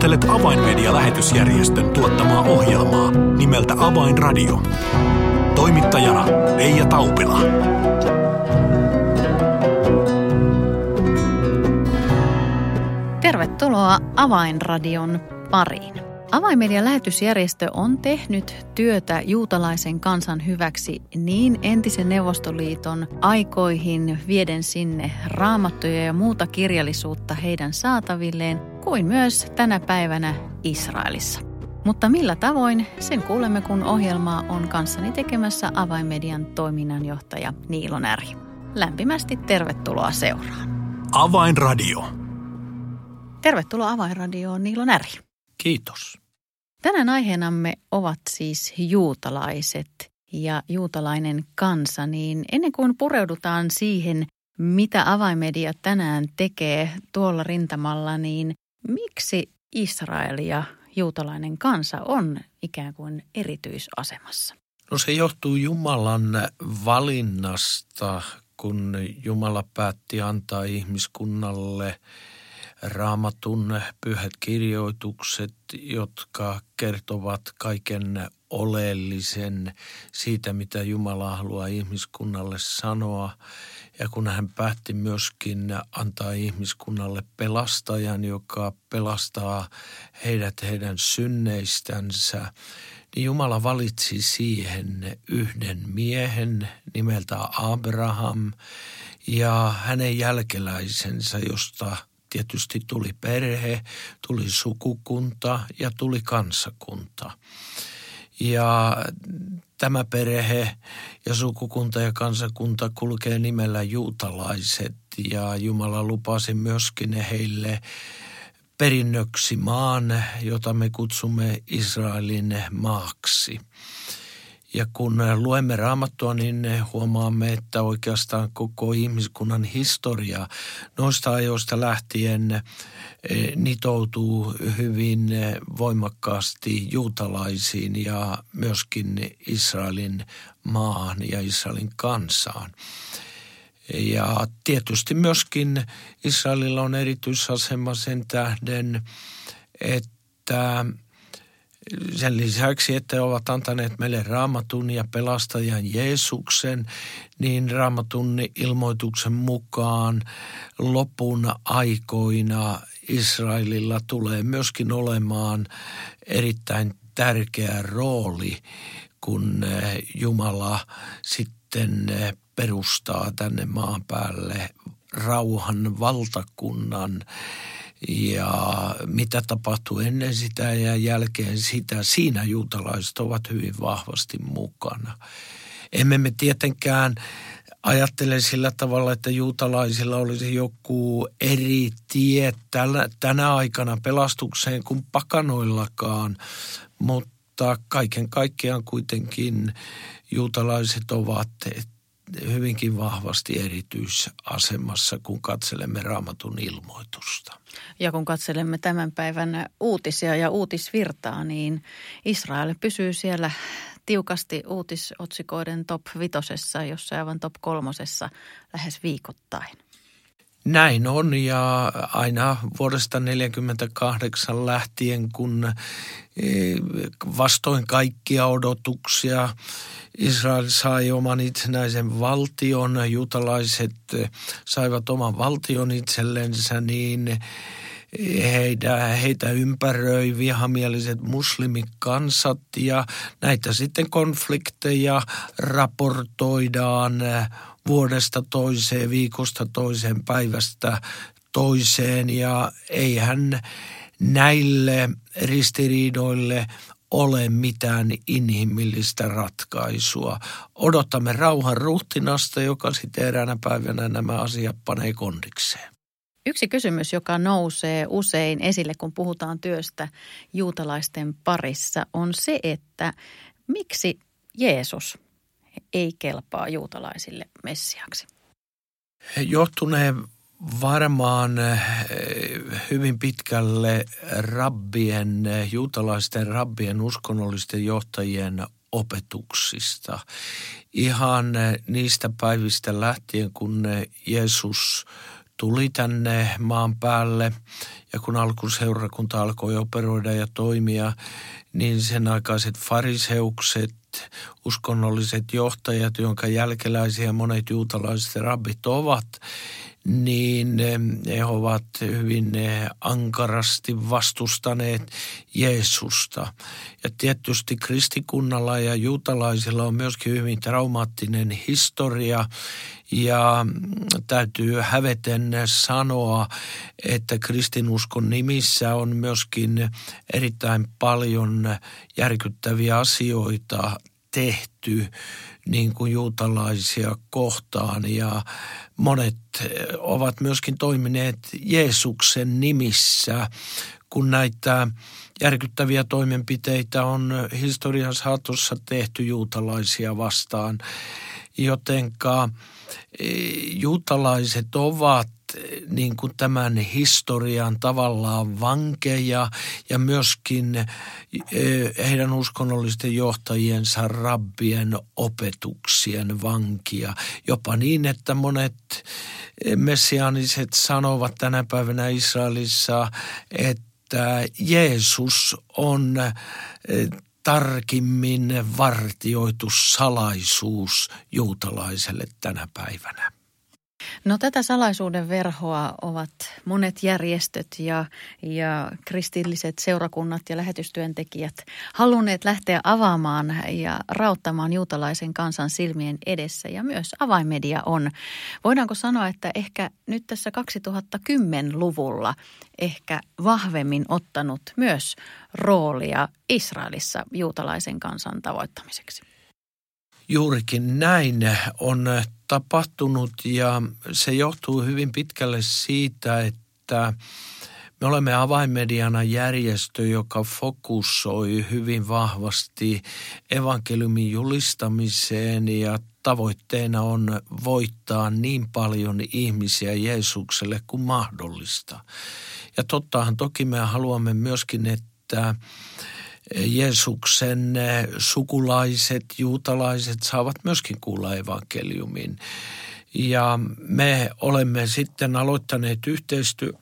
Kuuntelet Avainmedia-lähetysjärjestön tuottamaa ohjelmaa nimeltä Avainradio. Toimittajana Leija Taupila. Tervetuloa Avainradion pariin. Avainmedian lähetysjärjestö on tehnyt työtä juutalaisen kansan hyväksi niin entisen Neuvostoliiton aikoihin vieden sinne raamattuja ja muuta kirjallisuutta heidän saatavilleen kuin myös tänä päivänä Israelissa. Mutta millä tavoin, sen kuulemme, kun ohjelmaa on kanssani tekemässä Avainmedian toiminnanjohtaja Niilo Näri. Lämpimästi tervetuloa seuraan. Avainradio. Tervetuloa Avainradioon Niilo Näri. Kiitos. Tänään aiheenamme ovat siis juutalaiset ja juutalainen kansa, niin ennen kuin pureudutaan siihen, mitä avaimedia tänään tekee tuolla rintamalla, niin miksi Israel ja juutalainen kansa on ikään kuin erityisasemassa? No se johtuu Jumalan valinnasta, kun Jumala päätti antaa ihmiskunnalle raamatun pyhät kirjoitukset, jotka kertovat kaiken oleellisen siitä, mitä Jumala haluaa ihmiskunnalle sanoa. Ja kun hän päätti myöskin antaa ihmiskunnalle pelastajan, joka pelastaa heidät heidän synneistänsä, niin Jumala valitsi siihen yhden miehen nimeltä Abraham ja hänen jälkeläisensä, josta tietysti tuli perhe, tuli sukukunta ja tuli kansakunta. Ja tämä perhe ja sukukunta ja kansakunta kulkee nimellä juutalaiset ja Jumala lupasi myöskin heille perinnöksi maan, jota me kutsumme Israelin maaksi. Ja kun luemme raamattua, niin huomaamme, että oikeastaan koko ihmiskunnan historia noista ajoista lähtien eh, nitoutuu hyvin voimakkaasti juutalaisiin ja myöskin Israelin maahan ja Israelin kansaan. Ja tietysti myöskin Israelilla on erityisasema sen tähden, että – sen lisäksi, että he ovat antaneet meille raamatun ja pelastajan Jeesuksen, niin raamatun ilmoituksen mukaan lopun aikoina Israelilla tulee myöskin olemaan erittäin tärkeä rooli, kun eh, Jumala sitten eh, perustaa tänne maan päälle rauhan valtakunnan ja mitä tapahtuu ennen sitä ja jälkeen sitä, siinä juutalaiset ovat hyvin vahvasti mukana. Emme me tietenkään ajattele sillä tavalla, että juutalaisilla olisi joku eri tie tänä, tänä aikana pelastukseen kuin pakanoillakaan, mutta kaiken kaikkiaan kuitenkin juutalaiset ovat hyvinkin vahvasti erityisasemassa, kun katselemme raamatun ilmoitusta. Ja kun katselemme tämän päivän uutisia ja uutisvirtaa, niin Israel pysyy siellä tiukasti uutisotsikoiden top vitosessa, jossa aivan top kolmosessa lähes viikoittain. Näin on ja aina vuodesta 1948 lähtien, kun e, vastoin kaikkia odotuksia Israel sai oman itsenäisen valtion, juutalaiset saivat oman valtion itsellensä, niin heitä, heitä ympäröi vihamieliset muslimikansat ja näitä sitten konflikteja raportoidaan vuodesta toiseen, viikosta toiseen, päivästä toiseen ja eihän näille ristiriidoille ole mitään inhimillistä ratkaisua. Odotamme rauhan ruhtinasta, joka sitten eräänä päivänä nämä asiat panee kondikseen. Yksi kysymys, joka nousee usein esille, kun puhutaan työstä juutalaisten parissa, on se, että miksi Jeesus ei kelpaa juutalaisille messiaksi? Johtuneen varmaan eh, hyvin pitkälle rabbien, juutalaisten rabbien uskonnollisten johtajien opetuksista. Ihan eh, niistä päivistä lähtien, kun Jeesus tuli tänne maan päälle. Ja kun alkuseurakunta alkoi operoida ja toimia, niin sen aikaiset fariseukset, uskonnolliset johtajat, jonka jälkeläisiä monet juutalaiset rabbit ovat, niin he ovat hyvin ankarasti vastustaneet Jeesusta. Ja tietysti kristikunnalla ja juutalaisilla on myöskin hyvin traumaattinen historia ja täytyy häveten sanoa, että kristinuskon nimissä on myöskin erittäin paljon järkyttäviä asioita tehty niin kuin juutalaisia kohtaan ja monet ovat myöskin toimineet Jeesuksen nimissä, kun näitä järkyttäviä toimenpiteitä on historian saatossa tehty juutalaisia vastaan. Jotenka eh, juutalaiset ovat niin kuin tämän historian tavallaan vankeja ja myöskin eh, heidän uskonnollisten johtajiensa rabbien opetuksien vankia. Jopa niin, että monet messiaaniset sanovat tänä päivänä Israelissa, että Jeesus on eh, tarkimmin vartioitu salaisuus juutalaiselle tänä päivänä. No tätä salaisuuden verhoa ovat monet järjestöt ja, ja kristilliset seurakunnat ja lähetystyöntekijät halunneet lähteä avaamaan ja rauttamaan juutalaisen kansan silmien edessä ja myös avainmedia on. Voidaanko sanoa, että ehkä nyt tässä 2010-luvulla ehkä vahvemmin ottanut myös roolia Israelissa juutalaisen kansan tavoittamiseksi? Juurikin näin on tapahtunut ja se johtuu hyvin pitkälle siitä, että me olemme avainmediana järjestö, joka fokusoi hyvin vahvasti evankeliumin julistamiseen ja tavoitteena on voittaa niin paljon ihmisiä Jeesukselle kuin mahdollista. Ja tottahan toki me haluamme myöskin, että Jeesuksen eh, sukulaiset, juutalaiset saavat myöskin kuulla evankeliumin. Ja me olemme sitten aloittaneet yhteistyö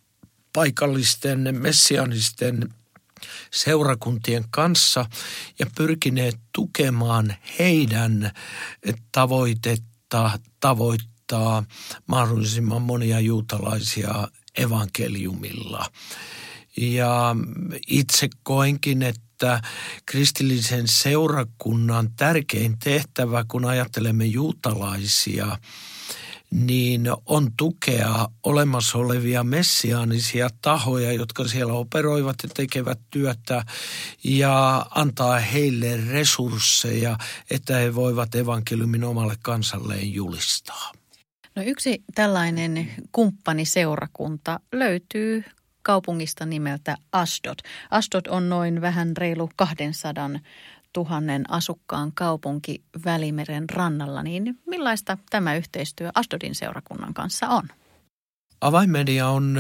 paikallisten messianisten seurakuntien kanssa ja pyrkineet tukemaan heidän tavoitetta tavoittaa mahdollisimman monia juutalaisia evankeliumilla. Ja itse koenkin, että että kristillisen seurakunnan tärkein tehtävä, kun ajattelemme juutalaisia, niin on tukea olemassa olevia messiaanisia tahoja, jotka siellä operoivat ja tekevät työtä ja antaa heille resursseja, että he voivat evankeliumin omalle kansalleen julistaa. No yksi tällainen kumppaniseurakunta löytyy kaupungista nimeltä Asdod. Asdod on noin vähän reilu 200 tuhannen asukkaan kaupunki Välimeren rannalla, niin millaista tämä yhteistyö Asdodin seurakunnan kanssa on? Avainmedia on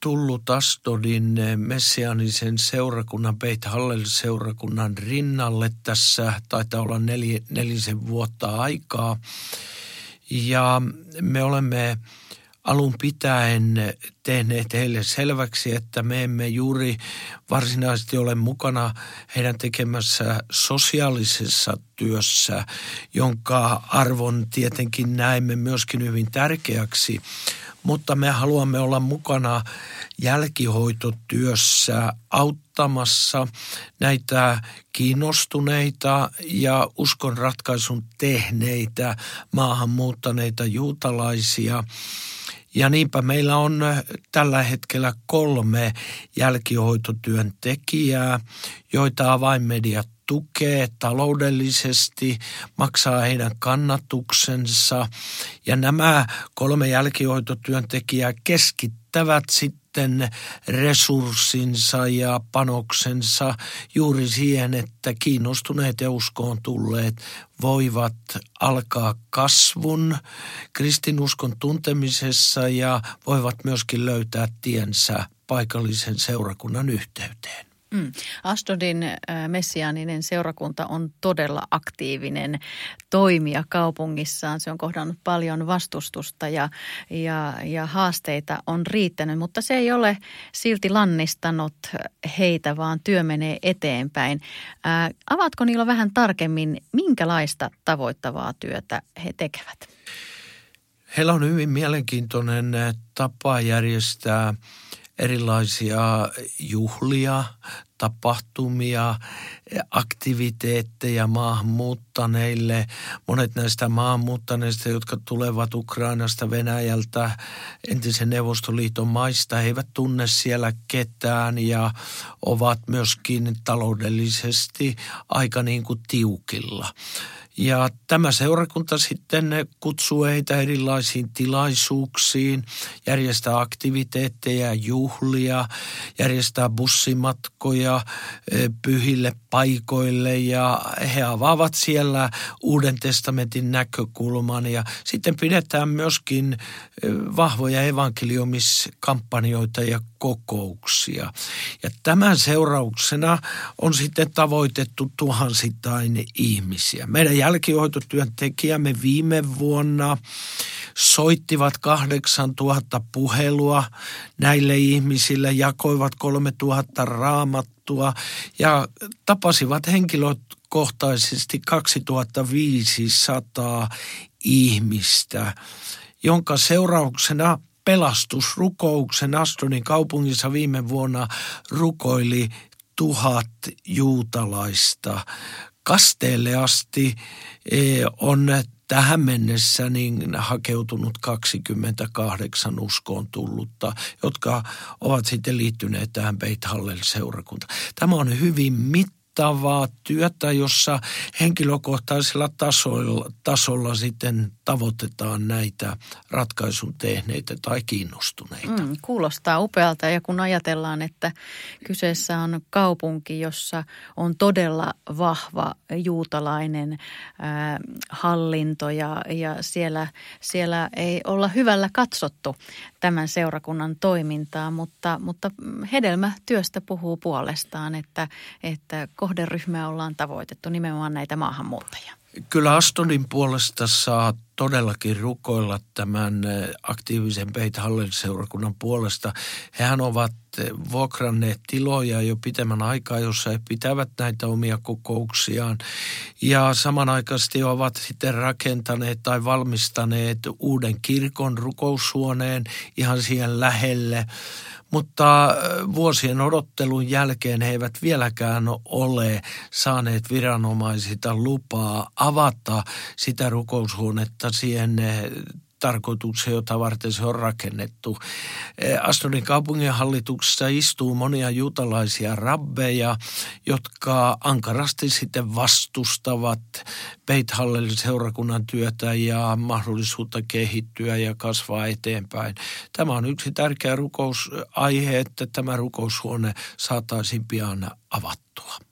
tullut Asdodin messianisen seurakunnan, Beit Hallel-seurakunnan rinnalle tässä, taitaa olla nel, nelisen vuotta aikaa. Ja me olemme alun pitäen tehneet heille selväksi, että me emme juuri varsinaisesti ole mukana heidän tekemässä sosiaalisessa työssä, jonka arvon tietenkin näemme myöskin hyvin tärkeäksi, mutta me haluamme olla mukana jälkihoitotyössä auttamassa näitä kiinnostuneita ja uskon ratkaisun tehneitä maahanmuuttaneita juutalaisia – ja niinpä meillä on äh, tällä hetkellä kolme jälkihoitotyön tekijää, joita avainmedia tukee taloudellisesti, maksaa heidän kannatuksensa. Ja nämä kolme jälkihoitotyöntekijää keskittävät sitten sitten resurssinsa ja panoksensa juuri siihen, että kiinnostuneet ja uskoon tulleet voivat alkaa kasvun kristinuskon tuntemisessa ja voivat myöskin löytää tiensä paikallisen seurakunnan yhteyteen. Mm. Astodin messiaaninen seurakunta on todella aktiivinen toimija kaupungissaan. Se on kohdannut paljon vastustusta ja, ja, ja haasteita on riittänyt, mutta se ei ole silti lannistanut heitä, vaan työ menee eteenpäin. Ää, avaatko niillä vähän tarkemmin, minkälaista tavoittavaa työtä he tekevät? Heillä on hyvin mielenkiintoinen tapa järjestää erilaisia juhlia, tapahtumia, aktiviteetteja maahanmuuttaneille. Monet näistä maahanmuuttaneista, jotka tulevat Ukrainasta, Venäjältä, entisen Neuvostoliiton maista, he eivät tunne siellä ketään ja ovat myöskin taloudellisesti aika niin kuin tiukilla. Ja tämä seurakunta sitten kutsuu heitä erilaisiin tilaisuuksiin, järjestää aktiviteetteja, juhlia, järjestää bussimatkoja e, pyhille paikoille ja he avaavat siellä Uuden testamentin näkökulman. Ja sitten pidetään myöskin e, vahvoja evankeliumiskampanjoita ja kokouksia. Ja tämän seurauksena on sitten tavoitettu tuhansittain ihmisiä. Meidän jälkihoitotyöntekijämme viime vuonna soittivat 8000 puhelua näille ihmisille, jakoivat 3000 raamattua ja tapasivat henkilökohtaisesti 2500 ihmistä, jonka seurauksena pelastusrukouksen Astonin kaupungissa viime vuonna rukoili tuhat juutalaista kasteelle asti e, on tähän mennessä niin hakeutunut 28 uskoon tullutta, jotka ovat sitten liittyneet tähän Beit Hallel-seurakuntaan. Tämä on hyvin mittava mittavaa työtä, jossa henkilökohtaisella tasolla, tasolla sitten tavoitetaan näitä ratkaisun tehneitä tai kiinnostuneita. Mm, kuulostaa upealta ja kun ajatellaan, että kyseessä on kaupunki, jossa on todella vahva juutalainen äh, hallinto ja, ja siellä, siellä ei olla hyvällä katsottu tämän seurakunnan toimintaa, mutta, mutta hedelmä työstä puhuu puolestaan, että, että kohderyhmää ollaan tavoitettu nimenomaan näitä maahanmuuttajia. Kyllä Astonin puolesta saa todellakin rukoilla tämän eh, aktiivisen Beit Hallel-seurakunnan puolesta. Hehän ovat eh, vuokranneet tiloja jo pitemmän aikaa, jossa he pitävät näitä omia kokouksiaan. Ja samanaikaisesti ovat sitten rakentaneet tai valmistaneet uuden kirkon rukoushuoneen ihan siihen lähelle – mutta vuosien odottelun jälkeen he eivät vieläkään ole saaneet viranomaisilta lupaa avata sitä rukoushuonetta siihen tarkoitukseen, jota varten se on rakennettu. E, Astonin kaupunginhallituksessa istuu monia juutalaisia rabbeja, jotka ankarasti sitten vastustavat Beit seurakunnan työtä ja mahdollisuutta kehittyä ja kasvaa eteenpäin. Tämä on yksi tärkeä rukousaihe, että tämä rukoushuone saataisiin pian avattua.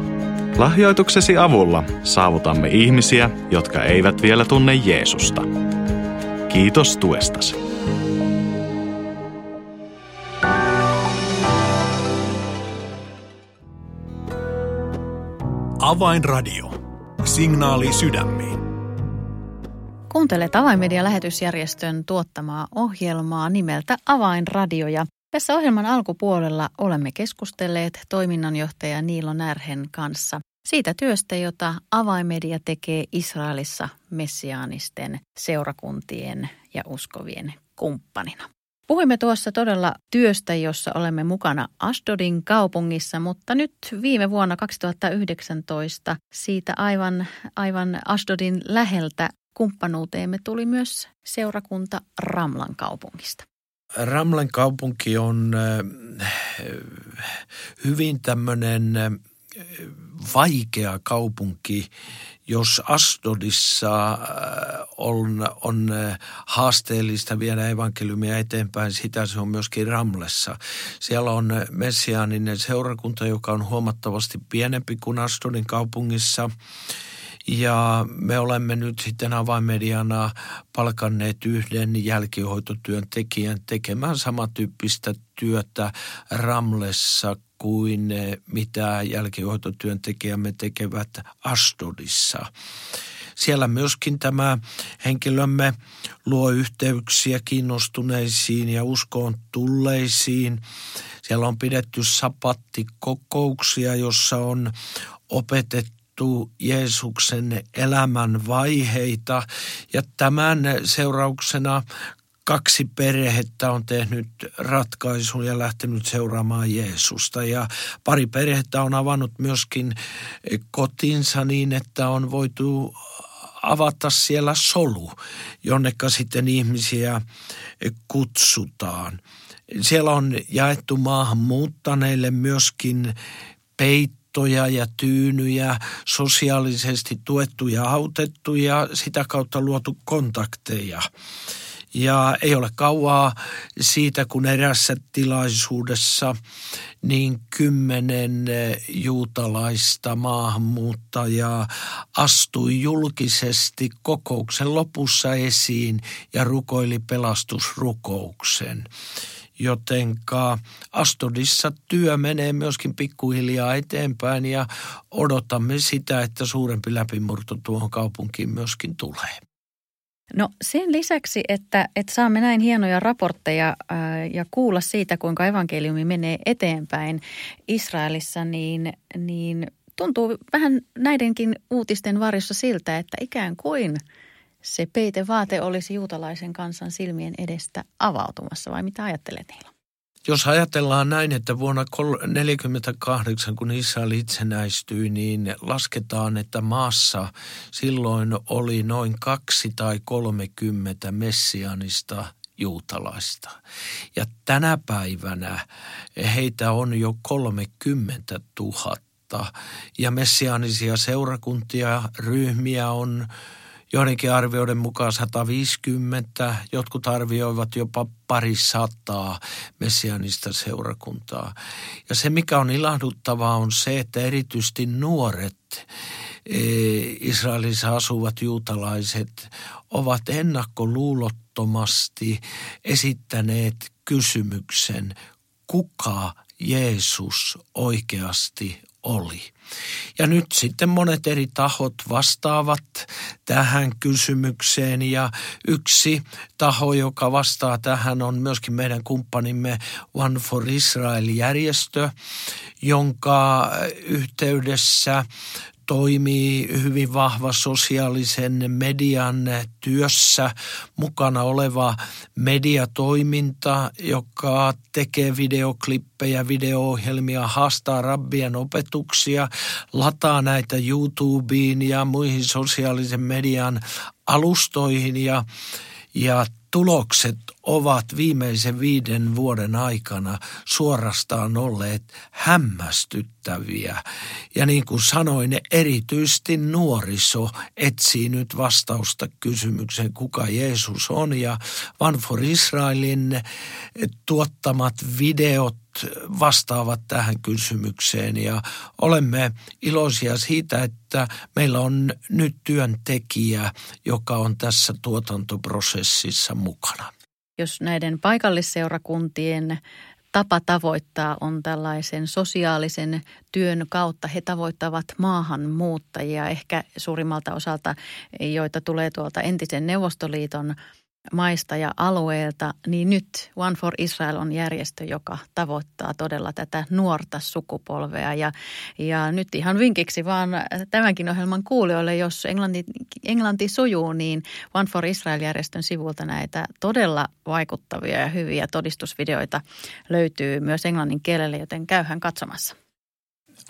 Lahjoituksesi avulla saavutamme ihmisiä, jotka eivät vielä tunne Jeesusta. Kiitos tuestasi. Avainradio. Signaali sydämiin. Kuuntelet Avainmedia-lähetysjärjestön tuottamaa ohjelmaa nimeltä Avainradio ja tässä ohjelman alkupuolella olemme keskustelleet toiminnanjohtaja Niilo Närhen kanssa siitä työstä, jota avaimedia tekee Israelissa messiaanisten seurakuntien ja uskovien kumppanina. Puhuimme tuossa todella työstä, jossa olemme mukana Asdodin kaupungissa, mutta nyt viime vuonna 2019 siitä aivan, aivan Asdodin läheltä kumppanuuteemme tuli myös seurakunta Ramlan kaupungista. Ramlen kaupunki on äh, hyvin tämmöinen äh, vaikea kaupunki, jos Astodissa äh, on, on haasteellista viedä evankeliumia eteenpäin, sitä se on myöskin Ramlessa. Siellä on messiaaninen seurakunta, joka on huomattavasti pienempi kuin Astodin kaupungissa – ja me olemme nyt sitten avainmediana palkanneet yhden jälkihoitotyön tekijän tekemään samantyyppistä työtä Ramlessa kuin mitä jälkihoitotyöntekijämme tekevät Astodissa. Siellä myöskin tämä henkilömme luo yhteyksiä kiinnostuneisiin ja uskoon tulleisiin. Siellä on pidetty sapattikokouksia, jossa on opetettu kuvattu Jeesuksen elämän vaiheita ja tämän seurauksena kaksi perhettä on tehnyt ratkaisun ja lähtenyt seuraamaan Jeesusta. Ja pari perhettä on avannut myöskin kotinsa niin, että on voitu avata siellä solu, jonneka sitten ihmisiä kutsutaan. Siellä on jaettu maahan muuttaneille myöskin peit kattoja ja tyynyjä, sosiaalisesti tuettu ja autettu ja sitä kautta luotu kontakteja. Ja ei ole kauaa siitä, kun erässä tilaisuudessa niin kymmenen juutalaista maahanmuuttajaa astui julkisesti kokouksen lopussa esiin ja rukoili pelastusrukouksen jotenka Astodissa työ menee myöskin pikkuhiljaa eteenpäin ja odotamme sitä, että suurempi läpimurto tuohon kaupunkiin myöskin tulee. No sen lisäksi, että, että saamme näin hienoja raportteja ää, ja kuulla siitä, kuinka evankeliumi menee eteenpäin Israelissa, niin, niin tuntuu vähän näidenkin uutisten varjossa siltä, että ikään kuin – se peitevaate olisi juutalaisen kansan silmien edestä avautumassa vai mitä ajattelet Niilo? Jos ajatellaan näin, että vuonna 1948, kun Israel itsenäistyi, niin lasketaan, että maassa silloin oli noin kaksi tai kolmekymmentä messianista juutalaista. Ja tänä päivänä heitä on jo 30 000 ja messiaanisia seurakuntia, ryhmiä on joidenkin arvioiden mukaan 150, jotkut arvioivat jopa pari sataa messianista seurakuntaa. Ja se, mikä on ilahduttavaa, on se, että erityisesti nuoret e, Israelissa asuvat juutalaiset ovat ennakkoluulottomasti esittäneet kysymyksen, kuka Jeesus oikeasti oli. Ja nyt sitten monet eri tahot vastaavat tähän kysymykseen ja yksi taho, joka vastaa tähän on myöskin meidän kumppanimme One for Israel-järjestö, jonka yhteydessä toimii hyvin vahva sosiaalisen median työssä. Mukana oleva mediatoiminta, joka tekee videoklippejä, videoohjelmia, haastaa rabbien opetuksia, lataa näitä YouTubeen ja muihin sosiaalisen median alustoihin ja, ja tulokset ovat viimeisen viiden vuoden aikana suorastaan olleet hämmästyttäviä. Ja niin kuin sanoin, erityisesti nuoriso etsii nyt vastausta kysymykseen, kuka Jeesus on. Ja Van for Israelin tuottamat videot vastaavat tähän kysymykseen ja olemme iloisia siitä, että meillä on nyt työntekijä, joka on tässä tuotantoprosessissa mukana. Jos näiden paikallisseurakuntien tapa tavoittaa on tällaisen sosiaalisen työn kautta. He tavoittavat maahanmuuttajia ehkä suurimmalta osalta, joita tulee tuolta entisen Neuvostoliiton – maista ja alueelta, niin nyt One for Israel on järjestö, joka tavoittaa todella tätä nuorta sukupolvea. Ja, ja nyt ihan vinkiksi vaan tämänkin ohjelman kuulijoille, jos englanti, englanti sujuu, niin One for Israel-järjestön sivulta näitä todella vaikuttavia ja hyviä todistusvideoita löytyy myös englannin kielelle, joten käyhän katsomassa.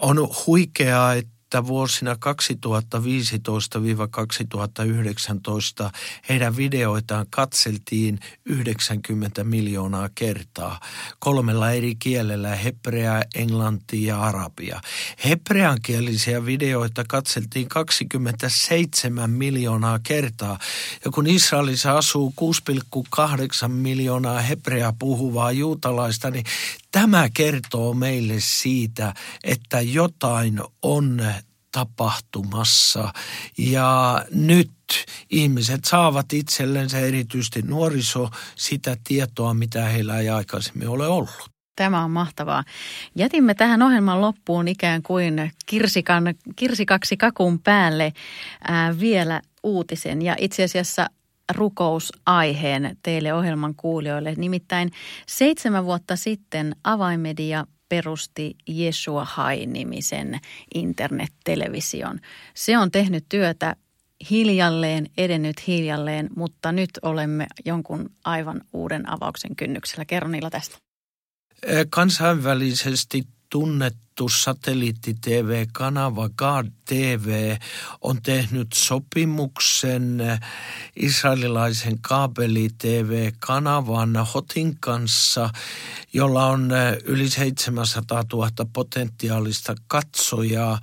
On huikeaa, että että vuosina 2015-2019 heidän videoitaan katseltiin 90 miljoonaa kertaa kolmella eri kielellä, hebrea, englanti ja arabia. Hebreankielisiä videoita katseltiin 27 miljoonaa kertaa ja kun Israelissa asuu 6,8 miljoonaa hebrea puhuvaa juutalaista, niin tämä kertoo meille siitä, että jotain on tapahtumassa ja nyt ihmiset saavat itsellensä erityisesti nuoriso sitä tietoa, mitä heillä ei aikaisemmin ole ollut. Tämä on mahtavaa. Jätimme tähän ohjelman loppuun ikään kuin kirsikan, kirsikaksi kakun päälle ää, vielä uutisen. Ja itse asiassa rukousaiheen teille ohjelman kuulijoille. Nimittäin seitsemän vuotta sitten Avaimedia perusti Jesua Hai-nimisen internettelevision. Se on tehnyt työtä hiljalleen, edennyt hiljalleen, mutta nyt olemme jonkun aivan uuden avauksen kynnyksellä. Kerro tästä. Kansainvälisesti tunnettu satelliitti-TV-kanava God TV on tehnyt sopimuksen israelilaisen kaapeli-TV-kanavan Hotin kanssa, jolla on yli 700 000 potentiaalista katsojaa,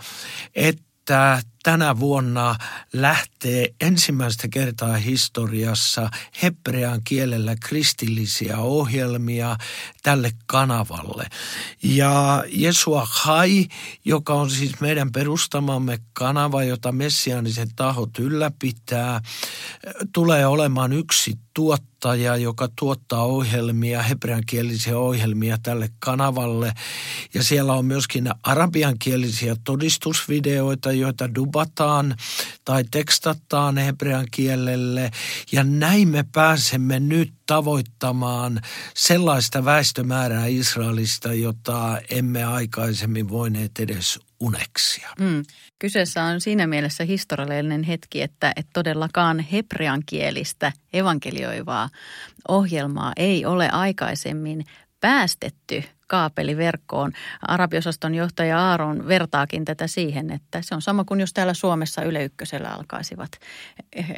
että tänä vuonna lähtee ensimmäistä kertaa historiassa hebrean kielellä kristillisiä ohjelmia tälle kanavalle. Ja Jesua Hai, joka on siis meidän perustamamme kanava, jota messiaaniset tahot ylläpitää, tulee olemaan yksi tuottaja, joka tuottaa ohjelmia, hebreankielisiä ohjelmia tälle kanavalle. Ja siellä on myöskin arabiankielisiä todistusvideoita, joita dubataan tai tekstataan hebrean kielelle. Ja näin me pääsemme nyt tavoittamaan sellaista väestömäärää Israelista, jota emme aikaisemmin voineet edes uneksia. Mm. Kyseessä on siinä mielessä historiallinen hetki, että, että todellakaan hebreankielistä evankelioivaa ohjelmaa ei ole aikaisemmin päästetty kaapeliverkkoon. Arabiosaston johtaja Aaron vertaakin tätä siihen, että se on sama kuin jos täällä Suomessa Yle Ykkösellä alkaisivat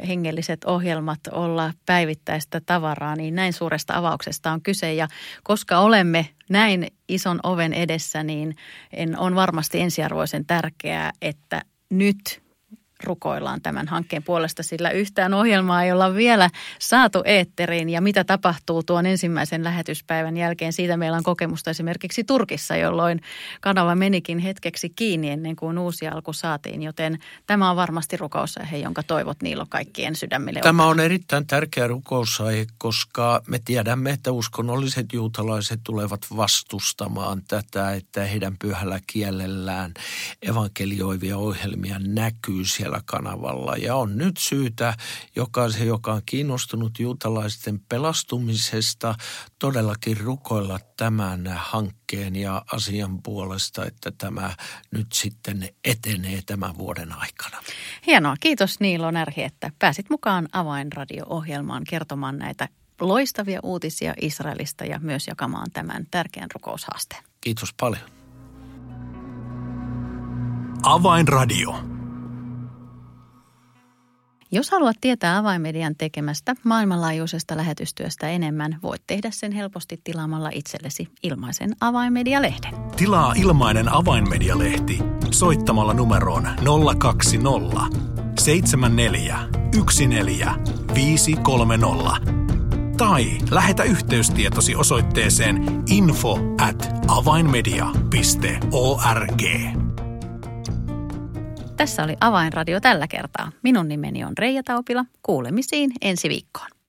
hengelliset ohjelmat olla päivittäistä tavaraa, niin näin suuresta avauksesta on kyse. Ja koska olemme näin ison oven edessä, niin en, on varmasti ensiarvoisen tärkeää, että nyt rukoillaan tämän hankkeen puolesta, sillä yhtään ohjelmaa ei olla vielä saatu eetteriin. Ja mitä tapahtuu tuon ensimmäisen lähetyspäivän jälkeen, siitä meillä on kokemusta esimerkiksi Turkissa, jolloin kanava menikin hetkeksi kiinni ennen kuin uusi alku saatiin. Joten tämä on varmasti rukousaihe, jonka toivot Niilo kaikkien sydämille. Tämä on erittäin tärkeä rukousaihe, koska me tiedämme, että uskonnolliset juutalaiset tulevat vastustamaan tätä, että heidän pyhällä kielellään evankelioivia ohjelmia näkyy siellä siellä kanavalla. Ja on nyt syytä jokaisen, joka on kiinnostunut juutalaisten pelastumisesta, todellakin rukoilla tämän hankkeen ja asian puolesta, että tämä nyt sitten etenee tämän vuoden aikana. Hienoa. Kiitos Niilo Närhi, että pääsit mukaan Avainradio-ohjelmaan kertomaan näitä loistavia uutisia Israelista ja myös jakamaan tämän tärkeän rukoushaasteen. Kiitos paljon. Avainradio. Jos haluat tietää avaimedian tekemästä maailmanlaajuisesta lähetystyöstä enemmän, voit tehdä sen helposti tilaamalla itsellesi ilmaisen avainmedialehden. Tilaa ilmainen avainmedialehti soittamalla numeroon 020 74 14 tai lähetä yhteystietosi osoitteeseen info at avainmedia.org. Tässä oli Avainradio tällä kertaa. Minun nimeni on Reija Taupila. Kuulemisiin ensi viikkoon.